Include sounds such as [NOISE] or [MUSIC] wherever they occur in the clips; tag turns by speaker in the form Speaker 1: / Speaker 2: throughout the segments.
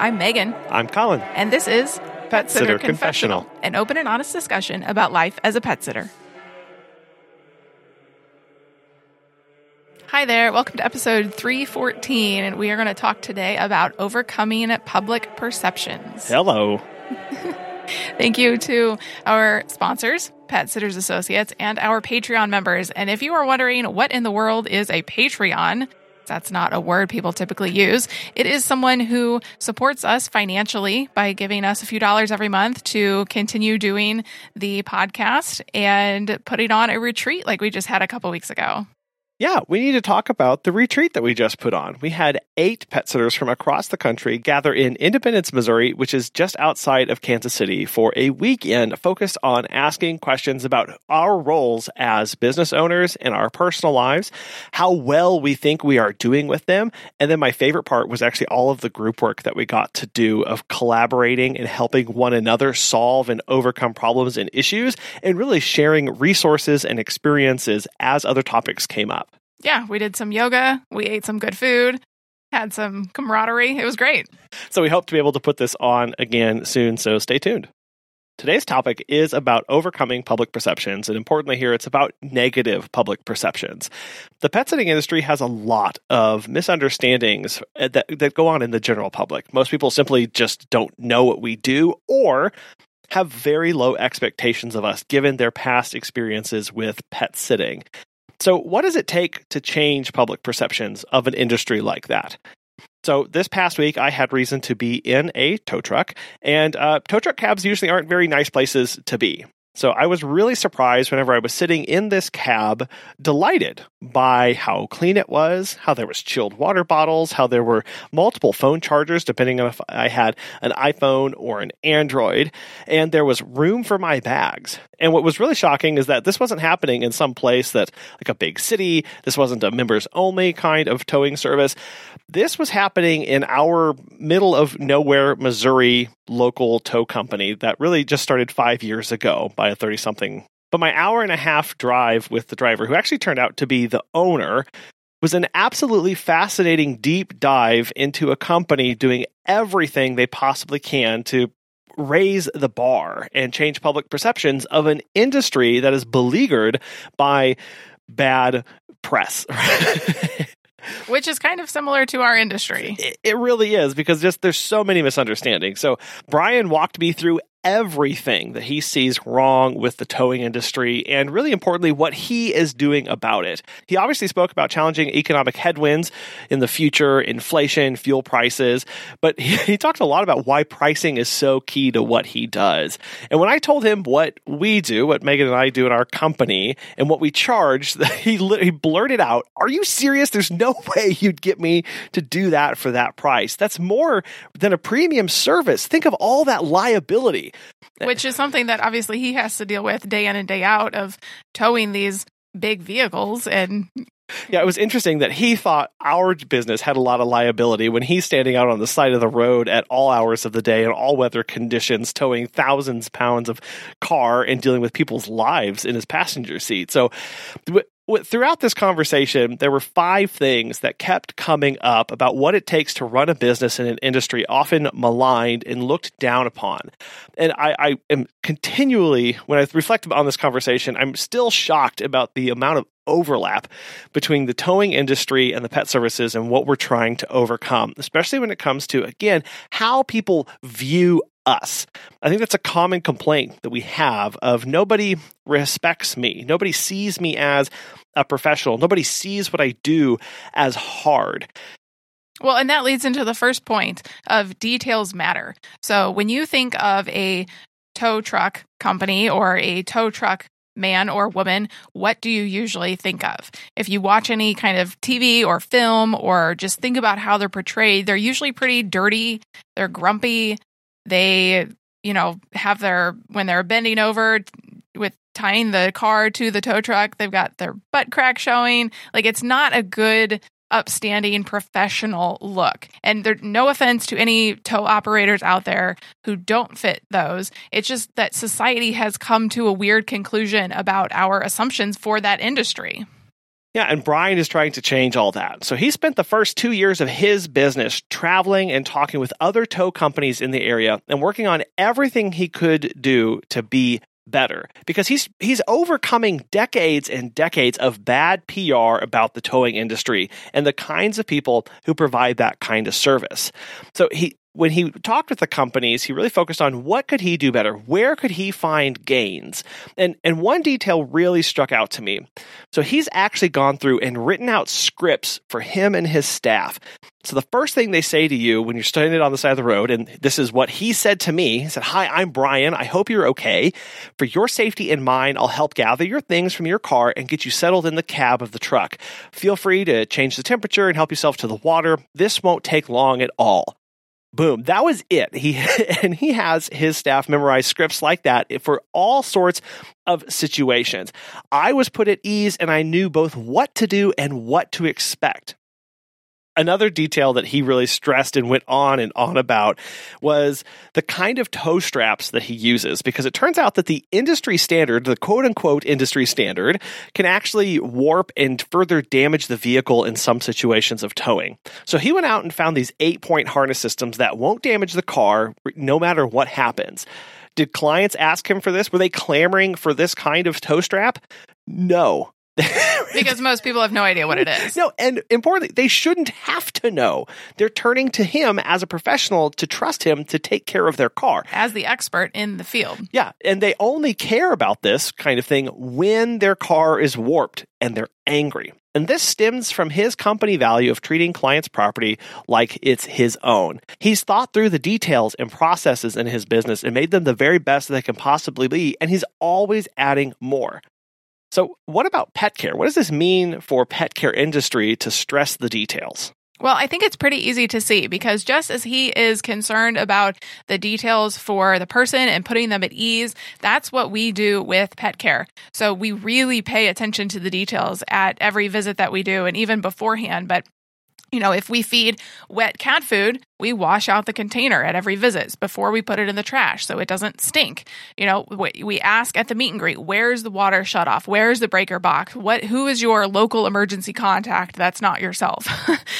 Speaker 1: I'm Megan.
Speaker 2: I'm Colin.
Speaker 1: And this is
Speaker 2: Pet Sitter Confessional,
Speaker 1: an open and honest discussion about life as a pet sitter. Hi there, welcome to episode 314, and we are going to talk today about overcoming public perceptions.
Speaker 2: Hello. [LAUGHS]
Speaker 1: Thank you to our sponsors, Pet Sitters Associates, and our Patreon members. And if you are wondering what in the world is a Patreon, that's not a word people typically use. It is someone who supports us financially by giving us a few dollars every month to continue doing the podcast and putting on a retreat like we just had a couple weeks ago.
Speaker 2: Yeah, we need to talk about the retreat that we just put on. We had eight pet sitters from across the country gather in Independence, Missouri, which is just outside of Kansas City, for a weekend focused on asking questions about our roles as business owners in our personal lives, how well we think we are doing with them. And then my favorite part was actually all of the group work that we got to do of collaborating and helping one another solve and overcome problems and issues, and really sharing resources and experiences as other topics came up
Speaker 1: yeah, we did some yoga, we ate some good food, had some camaraderie. It was great.
Speaker 2: So we hope to be able to put this on again soon, so stay tuned. Today's topic is about overcoming public perceptions, and importantly, here it's about negative public perceptions. The pet sitting industry has a lot of misunderstandings eh, that, that go on in the general public. Most people simply just don't know what we do, or have very low expectations of us given their past experiences with pet sitting. So, what does it take to change public perceptions of an industry like that? So, this past week, I had reason to be in a tow truck, and uh, tow truck cabs usually aren't very nice places to be. So I was really surprised whenever I was sitting in this cab, delighted by how clean it was, how there was chilled water bottles, how there were multiple phone chargers depending on if I had an iPhone or an Android, and there was room for my bags. And what was really shocking is that this wasn't happening in some place that like a big city. This wasn't a members only kind of towing service. This was happening in our middle of nowhere, Missouri local tow company that really just started 5 years ago by a 30 something. But my hour and a half drive with the driver, who actually turned out to be the owner, was an absolutely fascinating deep dive into a company doing everything they possibly can to raise the bar and change public perceptions of an industry that is beleaguered by bad press. [LAUGHS]
Speaker 1: Which is kind of similar to our industry.
Speaker 2: It, it, really is because just there's so many misunderstandings. So Brian walked me through everything that he sees wrong with the towing industry and really importantly what he is doing about it. He obviously spoke about challenging economic headwinds in the future, inflation, fuel prices, but [LAUGHS] he, he talked a lot about why pricing is so key to what he does. And when I told him what we do, what Megan and I do in our company and what we charge, [LAUGHS] he he blurted out, "Are you serious? There's no [LAUGHS] way you'd get me to do that for that price. That's more than a premium service. Think of all that liability." Eh.
Speaker 1: Which is something that obviously he has to deal with day in and day out of towing these big vehicles and
Speaker 2: yeah, it was interesting that he thought our business had a lot of liability when he's standing out on the side of the road at all hours of the day in all weather conditions, towing thousands of pounds of car and dealing with people's lives in his passenger seat. So throughout this conversation, there were five things that kept coming up about what it takes to run a business in an industry often maligned and looked down upon. And I, I am continually, when I reflect on this conversation, I'm still shocked about the amount of overlap between the towing industry and the pet services and what we're trying to overcome, especially when it comes to, again, how people view us. I think that's a common complaint that we have of nobody respects me. Nobody sees me as a professional. Nobody sees what I do as hard.
Speaker 1: Well, and that leads into the first point of details matter. So when you think of a tow truck company or a tow truck man or woman, what do you usually think of? If you watch any kind of TV or film or just think about how they're portrayed, they're usually pretty dirty, they're grumpy, they, you know, have their, when they're bending over with tying the car to the tow truck, they've got their butt crack showing. Like it's not a good upstanding professional look. And there no offense to any tow operators out there who don't fit those. It's just that society has come to a weird conclusion about our assumptions for that industry.
Speaker 2: Yeah, and Brian is trying to change all that. So he spent the first two years of his business traveling and talking with other tow companies in the area and working on everything he could do to be better because he's he's overcoming decades and decades of bad PR about the towing industry and the kinds of people who provide that kind of service. So he when he talked with the companies, he really focused on what could he do better? Where could he find gains? And and one detail really struck out to me. So he's actually gone through and written out scripts for him and his staff. So the first thing they say to you when you're standing on the side of the road, and this is what he said to me, he said, Hi, I'm Brian. I hope you're okay. For your safety and mine, I'll help gather your things from your car and get you settled in the cab of the truck. Feel free to change the temperature and help yourself to the water. This won't take long at all boom. That was it. He [LAUGHS] and he has his staff memorize scripts like that for all sorts of situations. I was put at ease and i knew both what to do and what to expect another detail that he really stressed and went on and on about was the kind of tow straps that he uses because it turns out that the industry standard the quote unquote industry standard can actually warp and further damage the vehicle in some situations of towing. So he went out and found these eight point harness systems that won't damage the car no matter what happens. Did clients ask him for this? Were they clamoring for this kind of tow strap? No
Speaker 1: because most people have no idea what it [LAUGHS] is.
Speaker 2: No, and importantly, they shouldn't have to know. They're turning to him as a professional to trust him to take care of their car.
Speaker 1: As the expert in the field.
Speaker 2: Yeah, and they only care about this kind of thing when their car is warped and they're angry. And this stems from his company value of treating clients' property like it's his own. He's thought through the details and processes in his business and made them the very best they can possibly be, and he's always adding more. So, what about pet care? What does this mean for pet care industry to stress the details?
Speaker 1: Well, I think it's pretty easy to see because just as he is concerned about the details for the person and putting them at ease, that's what we do with pet care. So we really pay attention to the details at every visit that we do and even beforehand. But you know, if we feed wet cat food, we wash out the container at every visit before we put it in the trash so it doesn't stink. You know, we ask at the meet and greet, where's the water shut off? Where's the breaker box? What who is your local emergency contact that's not yourself?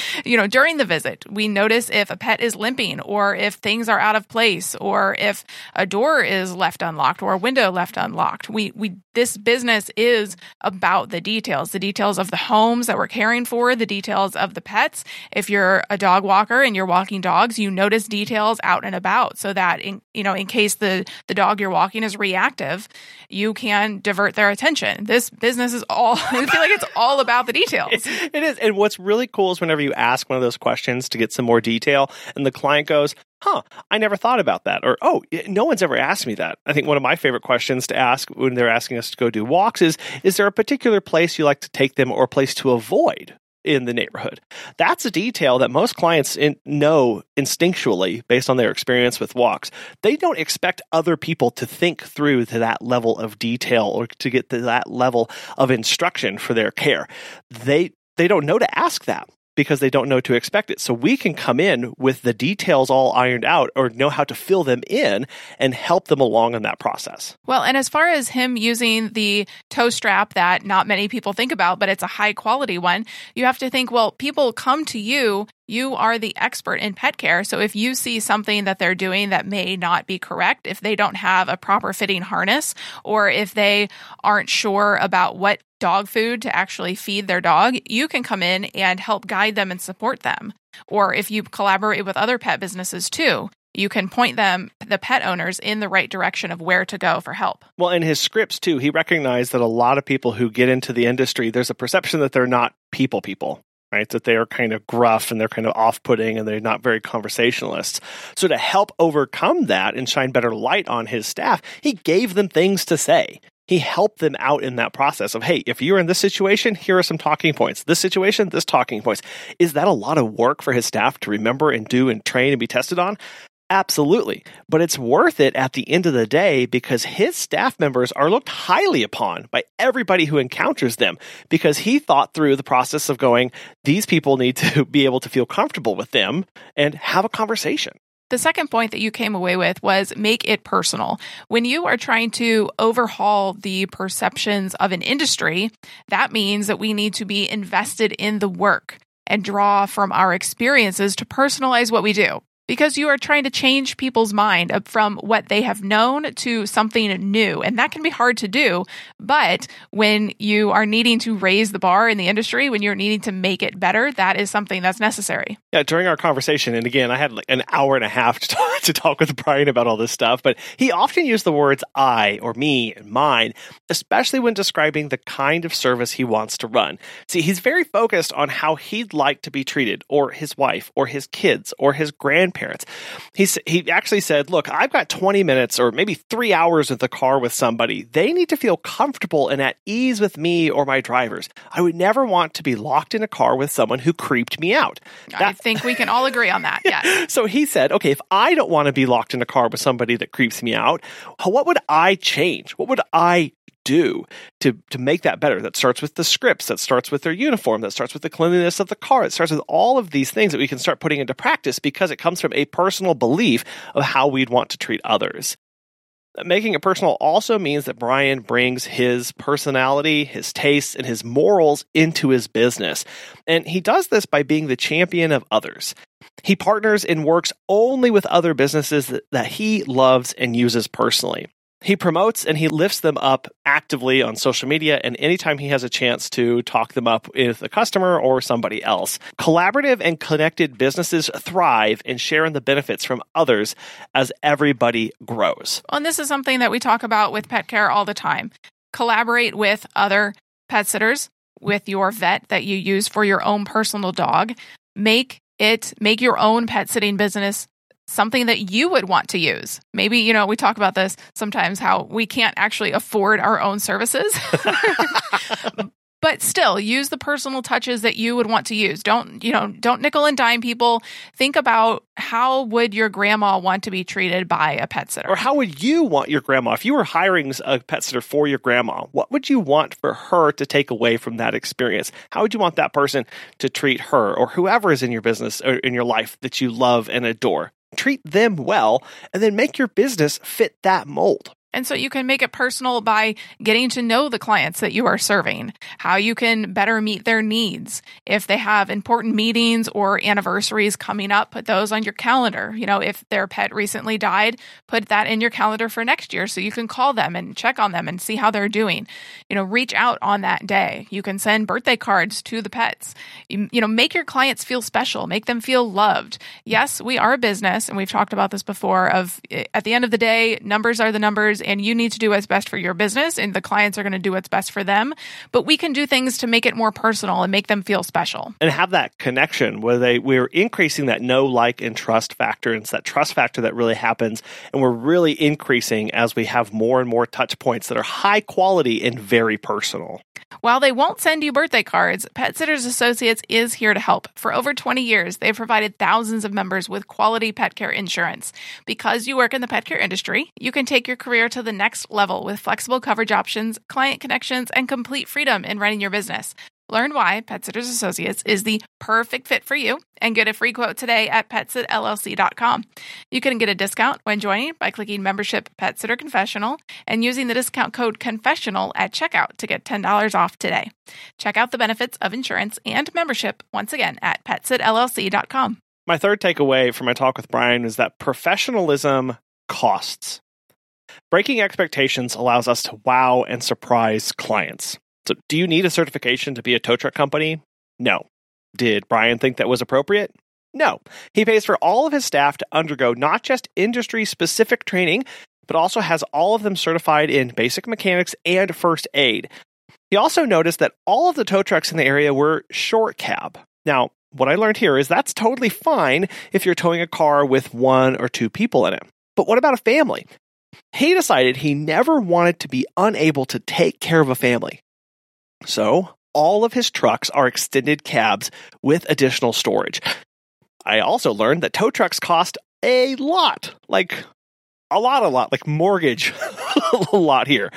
Speaker 1: [LAUGHS] you know, during the visit, we notice if a pet is limping or if things are out of place or if a door is left unlocked or a window left unlocked. We we this business is about the details, the details of the homes that we're caring for, the details of the pets. If you're a dog walker and you're walking dog dogs, you notice details out and about so that in you know in case the the dog you're walking is reactive, you can divert their attention. This business is all [LAUGHS] I feel like it's all about the details.
Speaker 2: it, [LAUGHS] it is. And what's really cool is whenever you ask one of those questions to get some more detail and the client goes, huh, I never thought about that. Or, oh, no one's ever asked me that. I think one of my favorite questions to ask when they're asking us to go do walks is, is there a particular place you like to take them or a place to avoid? In the neighborhood. That's a detail that most clients in, know instinctually based on their experience with walks. They don't expect other people to think through to that level of detail or to get to that level of instruction for their care. They they don't know to ask that because they don't know to expect it. So we can come in with the details all ironed out or know how to fill them in and help them along in that process.
Speaker 1: Well, and as far as him using the tow strap that not many people think about, but it's a high quality one, you have to think, well, people come to you you are the expert in pet care. So if you see something that they're doing that may not be correct, if they don't have a proper fitting harness, or if they aren't sure about what dog food to actually feed their dog, you can come in and help guide them and support them. Or if you collaborate with other pet businesses too, you can point them, the pet owners, in the right direction of where to go for help.
Speaker 2: Well, in his scripts too, he recognized that a lot of people who get into the industry, there's a perception that they're not people people right? That they are kind of gruff and they're kind of off putting and they're not very conversationalists. So, to help overcome that and shine better light on his staff, he gave them things to say. He helped them out in that process of, hey, if you're in this situation, here are some talking points. This situation, this talking points. Is that a lot of work for his staff to remember and do and train and be tested on? Absolutely. But it's worth it at the end of the day because his staff members are looked highly upon by everybody who encounters them because he thought through the process of going, these people need to [LAUGHS] be able to feel comfortable with them and have a conversation.
Speaker 1: The second point that you came away with was make it personal. When you are trying to overhaul the perceptions of an industry, that means that we need to be invested in the work and draw from our experiences to personalize what we do because you are trying to change people's mind from what they have known to something new. And that can be hard to do. But when you are needing to raise the bar in the industry, when you're needing to make it better, that is something that's necessary.
Speaker 2: Yeah, during our conversation, and again, I had like an hour and a half to talk, to talk with Brian about all this stuff, but he often used the words I or me and mine, especially when describing the kind of service he wants to run. See, he's very focused on how he'd like to be treated, or his wife, or his kids, or his grandparents parents. He, he actually said, Look, I've got 20 minutes or maybe three hours in the car with somebody. They need to feel comfortable and at ease with me or my drivers. I would never want to be locked in a car with someone who creeped me out.
Speaker 1: That, I think we can all agree on that. [LAUGHS] Yeah.
Speaker 2: so he said, Okay, if I don't want to be locked in a car with somebody that creeps me out, what would I change? What would I do to to make that better that starts with the scripts that starts with their uniform that starts with the cleanliness of the car it starts with all of these things that we can start putting into practice because it comes from a personal belief of how we'd want to treat others Making it personal also means that Brian brings his personality, his tastes, and his morals into his business. And he does this by being the champion of others. He partners and works only with other businesses that, that he loves and uses personally. He promotes and he lifts them up actively on social media and anytime he has a chance to talk them up with a customer or somebody else. Collaborative and connected businesses thrive and share in the benefits from others as everybody grows.
Speaker 1: And this is something that we talk about with pet care all the time. Collaborate with other pet sitters, with your vet that you use for your own personal dog. Make it make your own pet sitting business something that you would want to use. Maybe, you know, we talk about this sometimes how we can't actually afford our own services. [LAUGHS] but still use the personal touches that you would want to use. Don't you know don't nickel and dime people. Think about how would your grandma want to be treated by a pet sitter?
Speaker 2: Or how would you want your grandma if you were hiring a pet sitter for your grandma what would you want for her to take away from that experience? How would you want that person to treat her or whoever is in your business or in your life that you love and adore treat them well, and then make your business fit that mold.
Speaker 1: And so you can make it personal by getting to know the clients that you are serving, how you can better meet their needs. If they have important meetings or anniversaries coming up, put those on your calendar. You know, if their pet recently died, put that in your calendar for next year so you can call them and check on them and see how they're doing. You know, reach out on that day. You can send birthday cards to the pets. You, you know, make your clients feel special, make them feel loved. Yes, we are a business, and we've talked about this before of eh, at the end of the day, numbers are the numbers and you need to do what's best for your business and the clients are going to do what's best for them. But we can do things to make it more personal and make them feel special.
Speaker 2: And have that connection where they we're increasing that know, like, and trust factor. And it's that trust factor that really happens. And we're really increasing as we have more and more touch points that are high quality and very personal.
Speaker 1: While they won't send you birthday cards, Pet Sitters Associates is here to help. For over 20 years, they've provided thousands of members with quality pet care insurance. Because you work in the pet care industry, you can take your career to the next level with flexible coverage options, client connections, and complete freedom in running your business. Learn why Pet Sitters Associates is the perfect fit for you and get a free quote today at petsitllc.com. You can get a discount when joining by clicking membership Pet Sitter Confessional and using the discount code confessional at checkout to get $10 off today. Check out the benefits of insurance and membership once again at petsitllc.com.
Speaker 2: My third takeaway from my talk with Brian is that professionalism costs. Breaking expectations allows us to wow and surprise clients. So, do you need a certification to be a tow truck company? No. Did Brian think that was appropriate? No. He pays for all of his staff to undergo not just industry specific training, but also has all of them certified in basic mechanics and first aid. He also noticed that all of the tow trucks in the area were short cab. Now, what I learned here is that's totally fine if you're towing a car with one or two people in it. But what about a family? He decided he never wanted to be unable to take care of a family. So, all of his trucks are extended cabs with additional storage. I also learned that tow trucks cost a lot, like a lot, a lot, like mortgage [LAUGHS] a lot here.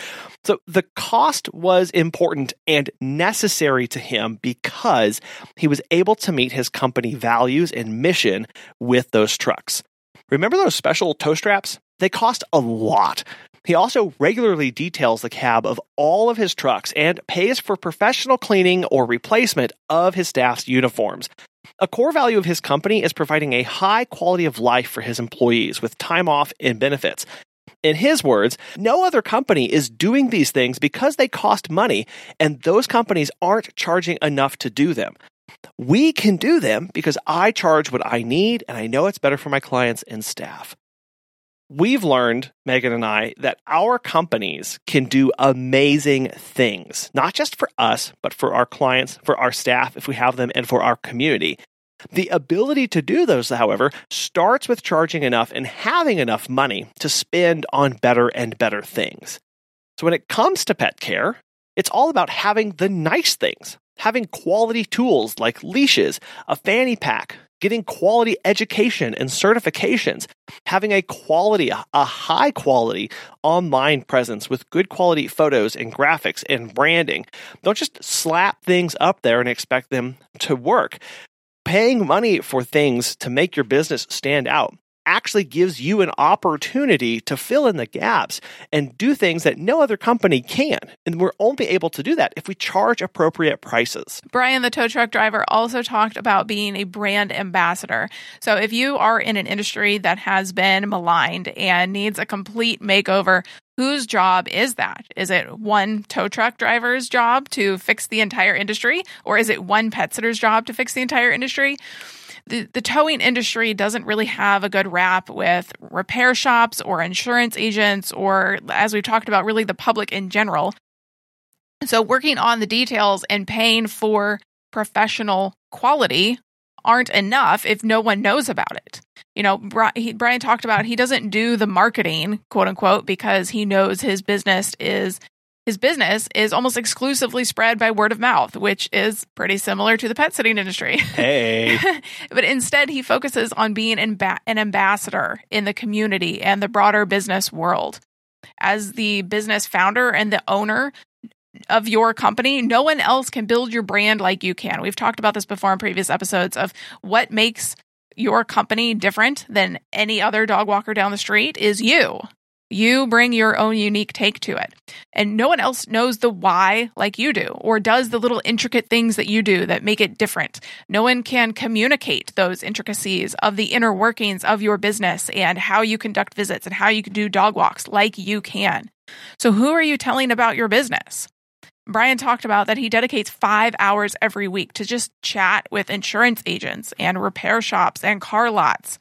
Speaker 2: So the cost was important and necessary to him because he was able to meet his company values and mission with those trucks. Remember those special tow straps? They cost a lot. He also regularly details the cab of all of his trucks and pays for professional cleaning or replacement of his staff's uniforms. A core value of his company is providing a high quality of life for his employees with time off and benefits. In his words, no other company is doing these things because they cost money, and those companies aren't charging enough to do them. We can do them because I charge what I need and I know it's better for my clients and staff. We've learned, Megan and I, that our companies can do amazing things, not just for us, but for our clients, for our staff, if we have them, and for our community. The ability to do those, however, starts with charging enough and having enough money to spend on better and better things. So when it comes to pet care, it's all about having the nice things, having quality tools like leashes, a fanny pack, getting quality education and certifications, having a quality, a high quality online presence with good quality photos and graphics and branding. Don't just slap things up there and expect them to work. Paying money for things to make your business stand out actually gives you an opportunity to fill in the gaps and do things that no other company can. And we're only able to do that if we charge appropriate prices.
Speaker 1: Brian, the tow truck driver, also talked about being a brand ambassador. So if you are in an industry that has been maligned and needs a complete makeover, whose job is that? Is it one tow truck driver's job to fix the entire industry, or is it one pet sitter's job to fix the entire industry? the, the towing industry doesn't really have a good rap with repair shops or insurance agents or as we've talked about really the public in general so working on the details and paying for professional quality aren't enough if no one knows about it you know brian talked about he doesn't do the marketing quote unquote because he knows his business is his business is almost exclusively spread by word of mouth, which is pretty similar to the pet sitting industry.
Speaker 2: Hey. [LAUGHS]
Speaker 1: but instead, he focuses on being an ambassador in the community and the broader business world. As the business founder and the owner of your company, no one else can build your brand like you can. We've talked about this before in previous episodes of what makes your company different than any other dog walker down the street is you. You bring your own unique take to it. And no one else knows the why like you do, or does the little intricate things that you do that make it different. No one can communicate those intricacies of the inner workings of your business and how you conduct visits and how you can do dog walks like you can. So, who are you telling about your business? Brian talked about that he dedicates five hours every week to just chat with insurance agents and repair shops and car lots.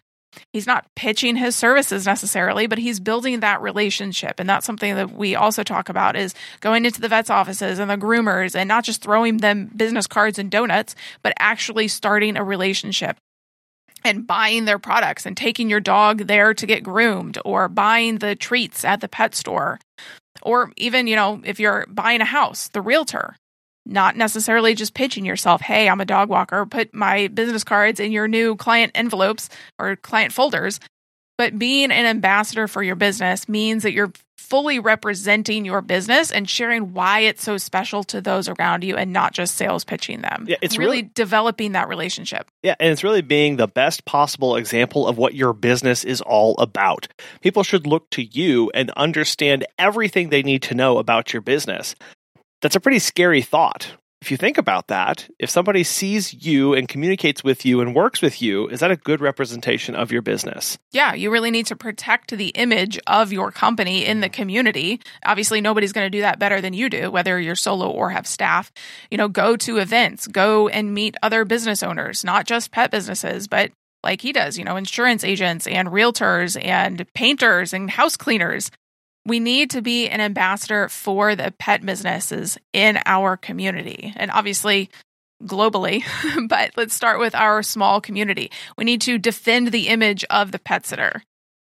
Speaker 1: He's not pitching his services necessarily but he's building that relationship. And that's something that we also talk about is going into the vets offices and the groomers and not just throwing them business cards and donuts but actually starting a relationship and buying their products and taking your dog there to get groomed or buying the treats at the pet store or even you know if you're buying a house the realtor not necessarily just pitching yourself, hey, I'm a dog walker, put my business cards in your new client envelopes or client folders. But being an ambassador for your business means that you're fully representing your business and sharing why it's so special to those around you and not just sales pitching them.
Speaker 2: Yeah, it's
Speaker 1: really,
Speaker 2: really
Speaker 1: developing that relationship.
Speaker 2: Yeah, and it's really being the best possible example of what your business is all about. People should look to you and understand everything they need to know about your business. That's a pretty scary thought. If you think about that, if somebody sees you and communicates with you and works with you, is that a good representation of your business?
Speaker 1: Yeah, you really need to protect the image of your company in the mm-hmm. community. Obviously, nobody's going to do that better than you do, whether you're solo or have staff. You know, go to events, go and meet other business owners, not just pet businesses, but like he does, you know, insurance agents and realtors and painters and house cleaners we need to be an ambassador for the pet businesses in our community and obviously globally. [LAUGHS] but let's start with our small community. We need to defend the image of the pet sitter.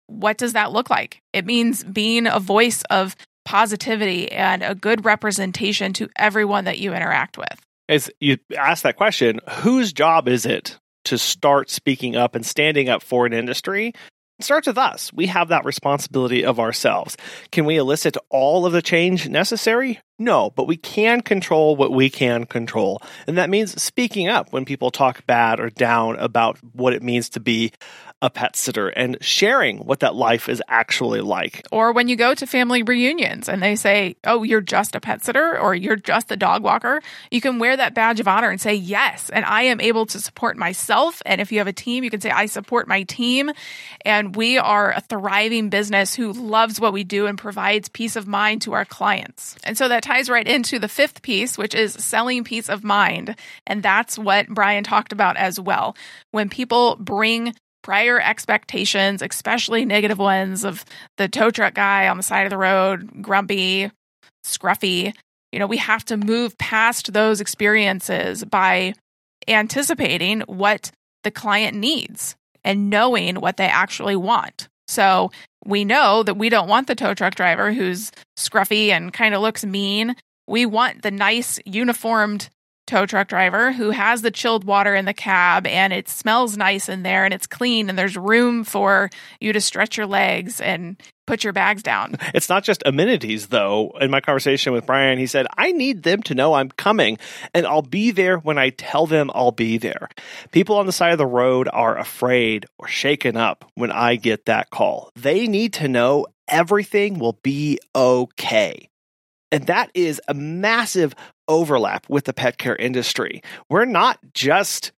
Speaker 1: What does that look like? It means being a voice of positivity and a good representation to everyone that you interact with.
Speaker 2: As you ask that question, whose job is it to start speaking up and standing up for an industry it starts with us. We have that responsibility of ourselves. Can we elicit all of the change necessary? No, but we can control what we can control. And that means speaking up when people talk bad or down about what it means to be a pet sitter and sharing what that life is actually like.
Speaker 1: Or when you go to family reunions and they say, Oh, you're just a pet sitter or you're just a dog walker, you can wear that badge of honor and say, Yes, and I am able to support myself. And if you have a team, you can say, I support my team. And we are a thriving business who loves what we do and provides peace of mind to our clients. And so that ties right into the fifth piece, which is selling peace of mind. And that's what Brian talked about as well. When people bring prior expectations, especially negative ones of the tow truck guy on the side of the road, grumpy, scruffy. You know, we have to move past those experiences by anticipating what the client needs and knowing what they actually want. So we know that we don't want the tow truck driver who's scruffy and kind of looks mean. We want the nice, uniformed tow truck driver who has the chilled water in the cab and it smells nice in there and it's clean and there's room for you to stretch your legs and put your bags down. [LAUGHS]
Speaker 2: It's not just amenities, though. In my conversation with Brian, he said, I need them to know I'm coming and I'll be there when I tell them I'll be there. People on the side of the road are afraid or shaken up when I get that call. They need to know everything will be okay. And that is a massive overlap with the pet care industry. We're not just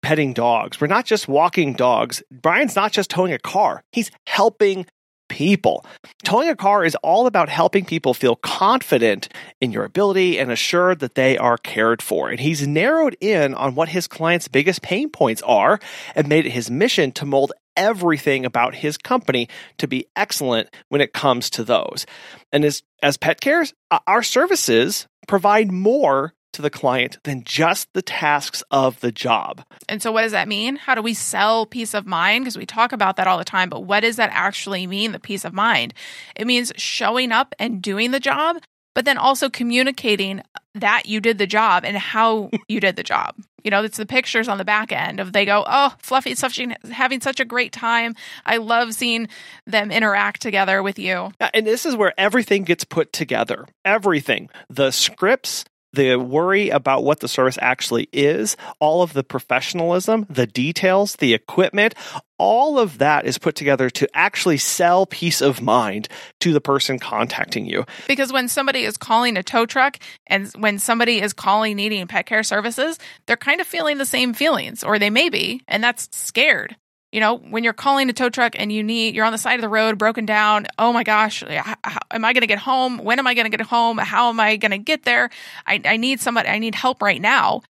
Speaker 2: petting dogs. We're not just walking dogs. Brian's not just towing a car. He's helping people. Towing a car is all about helping people feel confident in your ability and assured that they are cared for. And he's narrowed in on what his clients' biggest pain points are and made it his mission to mold everything about his company to be excellent when it comes to those. And as, as pet cares, our services provide more to the client than just the tasks of the job.
Speaker 1: And so, what does that mean? How do we sell peace of mind? Because we talk about that all the time, but what does that actually mean, the peace of mind? It means showing up and doing the job, but then also communicating that you did the job and how you did the job. You know, it's the pictures on the back end of they go, oh, Fluffy, is having such a great time. I love seeing them interact together with you.
Speaker 2: Uh, and this is where everything gets put together. Everything. The scripts, the worry about what the service actually is, all of the professionalism, the details, the equipment, all of that is put together to actually sell peace of mind to the person contacting you.
Speaker 1: Because when somebody is calling a tow truck and when somebody is calling needing pet care services, they're kind of feeling the same feelings, or they may be, and that's scared you know, when you're calling a tow truck and you need, you're on the side of the road, broken down. Oh my gosh, how, am I going to get home? When am I going to get home? How am I going to get there? I, I need somebody, I need help right now.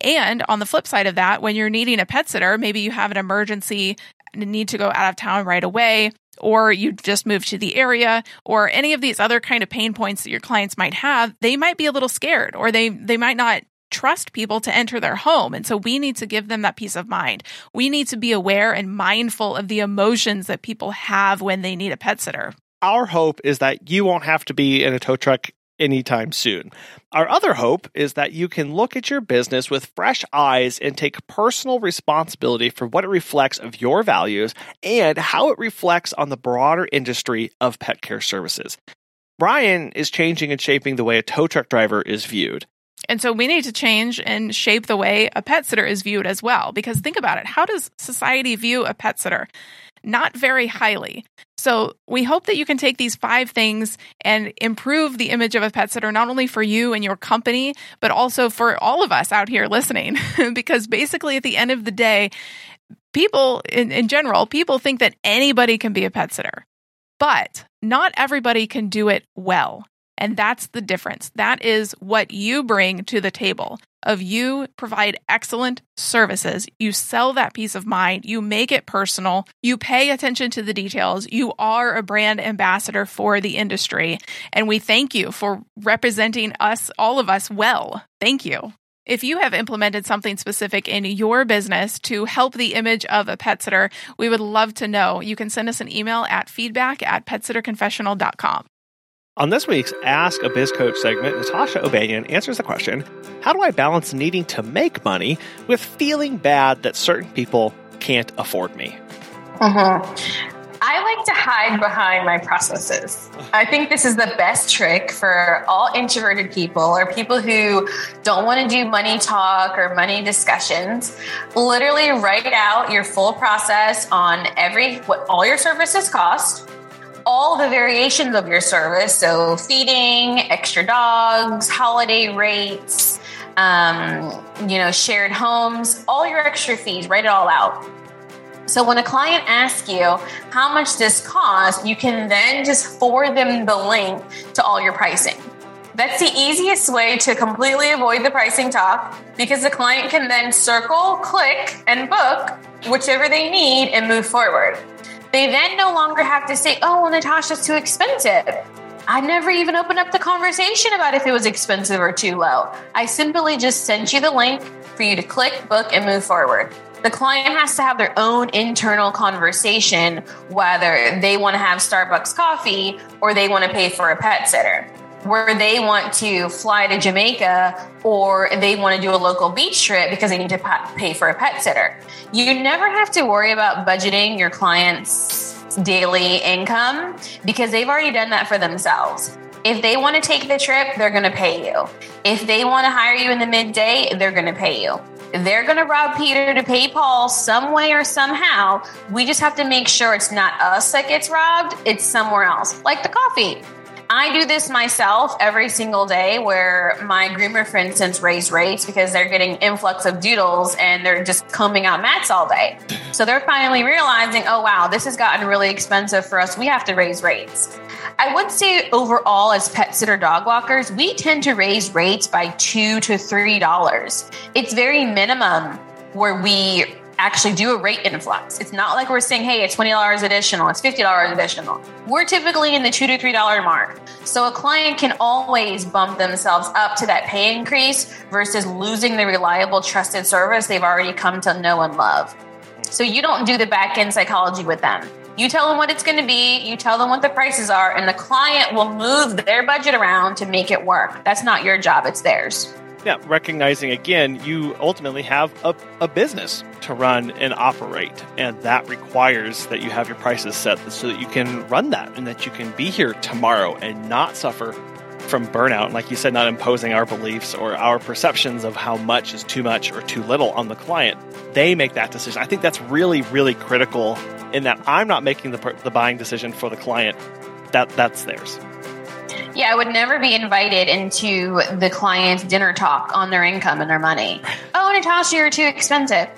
Speaker 1: And on the flip side of that, when you're needing a pet sitter, maybe you have an emergency, need to go out of town right away, or you just moved to the area, or any of these other kind of pain points that your clients might have, they might be a little scared, or they they might not trust people to enter their home. And so we need to give them that peace of mind. We need to be aware and mindful of the emotions that people have when they need a pet sitter.
Speaker 2: Our hope is that you won't have to be in a tow truck anytime soon. Our other hope is that you can look at your business with fresh eyes and take personal responsibility for what it reflects of your values and how it reflects on the broader industry of pet care services. Brian is changing and shaping the way a tow truck driver is viewed.
Speaker 1: And so we need to change and shape the way a pet sitter is viewed as well. Because think about it how does society view a pet sitter? Not very highly. So we hope that you can take these five things and improve the image of a pet sitter, not only for you and your company, but also for all of us out here listening. [LAUGHS] because basically, at the end of the day, people in, in general, people think that anybody can be a pet sitter. But not everybody can do it well. And that's the difference. That is what you bring to the table. Of you provide excellent services. You sell that peace of mind. You make it personal. You pay attention to the details. You are a brand ambassador for the industry. And we thank you for representing us, all of us, well. Thank you. If you have implemented something specific in your business to help the image of a pet sitter, we would love to know. You can send us an email at feedback at petsitterconfessional.com.
Speaker 2: On this week's Ask a Biz Coach segment, Natasha O'Banion answers the question How do I balance needing to make money with feeling bad that certain people can't afford me?
Speaker 3: Mm-hmm. I like to hide behind my processes. I think this is the best trick for all introverted people or people who don't want to do money talk or money discussions. Literally write out your full process on every what all your services cost, all the variations of your service, so feeding, extra dogs, holiday rates, um, you know, shared homes, all your extra fees, write it all out so when a client asks you how much this costs, you can then just forward them the link to all your pricing. That's the easiest way to completely avoid the pricing talk because the client can then circle, click, and book whichever they need and move forward. They then no longer have to say, oh, well, Natasha's too expensive. I never even opened up the conversation about if it was expensive or too low. I simply just sent you the link for you to click, book, and move forward the client has to have their own internal conversation whether they want to have Starbucks coffee or they want to pay for a pet sitter. Where they want to fly to Jamaica or they want to do a local beach trip because they need to pay for a pet sitter. You never have to worry about budgeting your client's daily income because they've already done that for themselves. If they want to take the trip, they're going to pay you. If they want to hire you in the midday, they're going to pay you. They're going to rob Peter to pay Paul some way or somehow. We just have to make sure it's not us that gets robbed, it's somewhere else, like the coffee. I do this myself every single day where my groomer, for instance, raise rates because they're getting influx of doodles and they're just combing out mats all day. So they're finally realizing, oh, wow, this has gotten really expensive for us. We have to raise rates. I would say overall, as pet sitter dog walkers, we tend to raise rates by two to three dollars. It's very minimum where we actually do a rate influx. It's not like we're saying, hey, it's $20 additional, it's $50 additional. We're typically in the two to three dollar mark. So a client can always bump themselves up to that pay increase versus losing the reliable, trusted service they've already come to know and love. So you don't do the back end psychology with them. You tell them what it's going to be, you tell them what the prices are, and the client will move their budget around to make it work. That's not your job, it's theirs.
Speaker 2: Yeah, recognizing again, you ultimately have a, a business to run and operate, and that requires that you have your prices set so that you can run that and that you can be here tomorrow and not suffer from burnout. And Like you said, not imposing our beliefs or our perceptions of how much is too much or too little on the client. They make that decision. I think that's really, really critical in that I'm not making the, the buying decision for the client. That that's theirs.
Speaker 3: Yeah, I would never be invited into the client's dinner talk on their income and their money. Oh, Natasha, you're too expensive.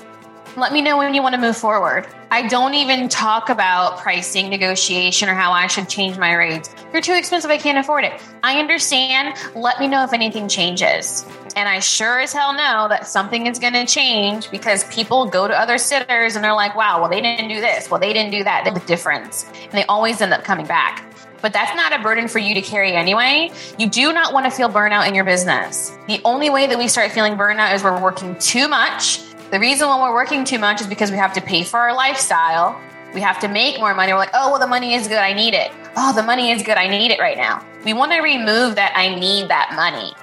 Speaker 3: Let me know when you want to move forward. I don't even talk about pricing negotiation or how I should change my rates. You're too expensive. I can't afford it. I understand. Let me know if anything changes. And I sure as hell know that something is going to change because people go to other sitters and they're like, wow, well, they didn't do this. Well, they didn't do that. The difference. And they always end up coming back but that's not a burden for you to carry anyway. You do not want to feel burnout in your business. The only way that we start feeling burnout is we're working too much. The reason why we're working too much is because we have to pay for our lifestyle. We have to make more money. We're like, oh, well, the money is good. I need it. Oh, the money is good. I need it right now. We want to remove that I need that money.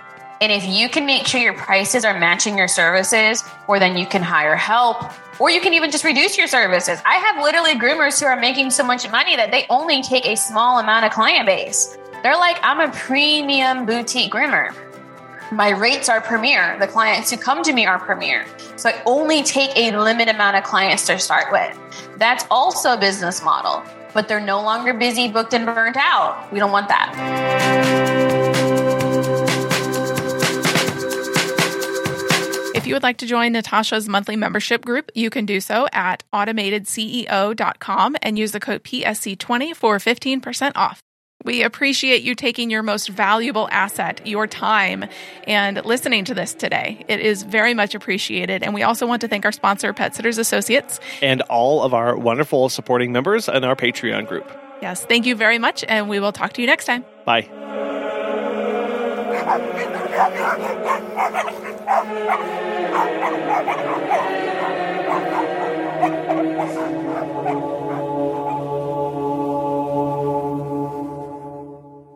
Speaker 3: And if you can make sure your prices are matching your services, or then you can hire help, or you can even just reduce your services. I have literally groomers who are making so much money that they only take a small amount of client base. They're like, I'm a premium boutique groomer. My rates are premier. The clients who come to me are premier. So I only take a limited amount of clients to start with. That's also a business model, but they're no longer busy, booked, and burnt out. We don't want that.
Speaker 1: You would like to join Natasha's monthly membership group, you can do so at automatedceo.com and use the code PSC20 for 15% off. We appreciate you taking your most valuable asset, your time, and listening to this today. It is very much appreciated. And we also want to thank our sponsor, Pet Sitters Associates,
Speaker 2: and all of our wonderful supporting members and our Patreon group.
Speaker 1: Yes, thank you very much. And we will talk to you next time.
Speaker 2: Bye. Thank you.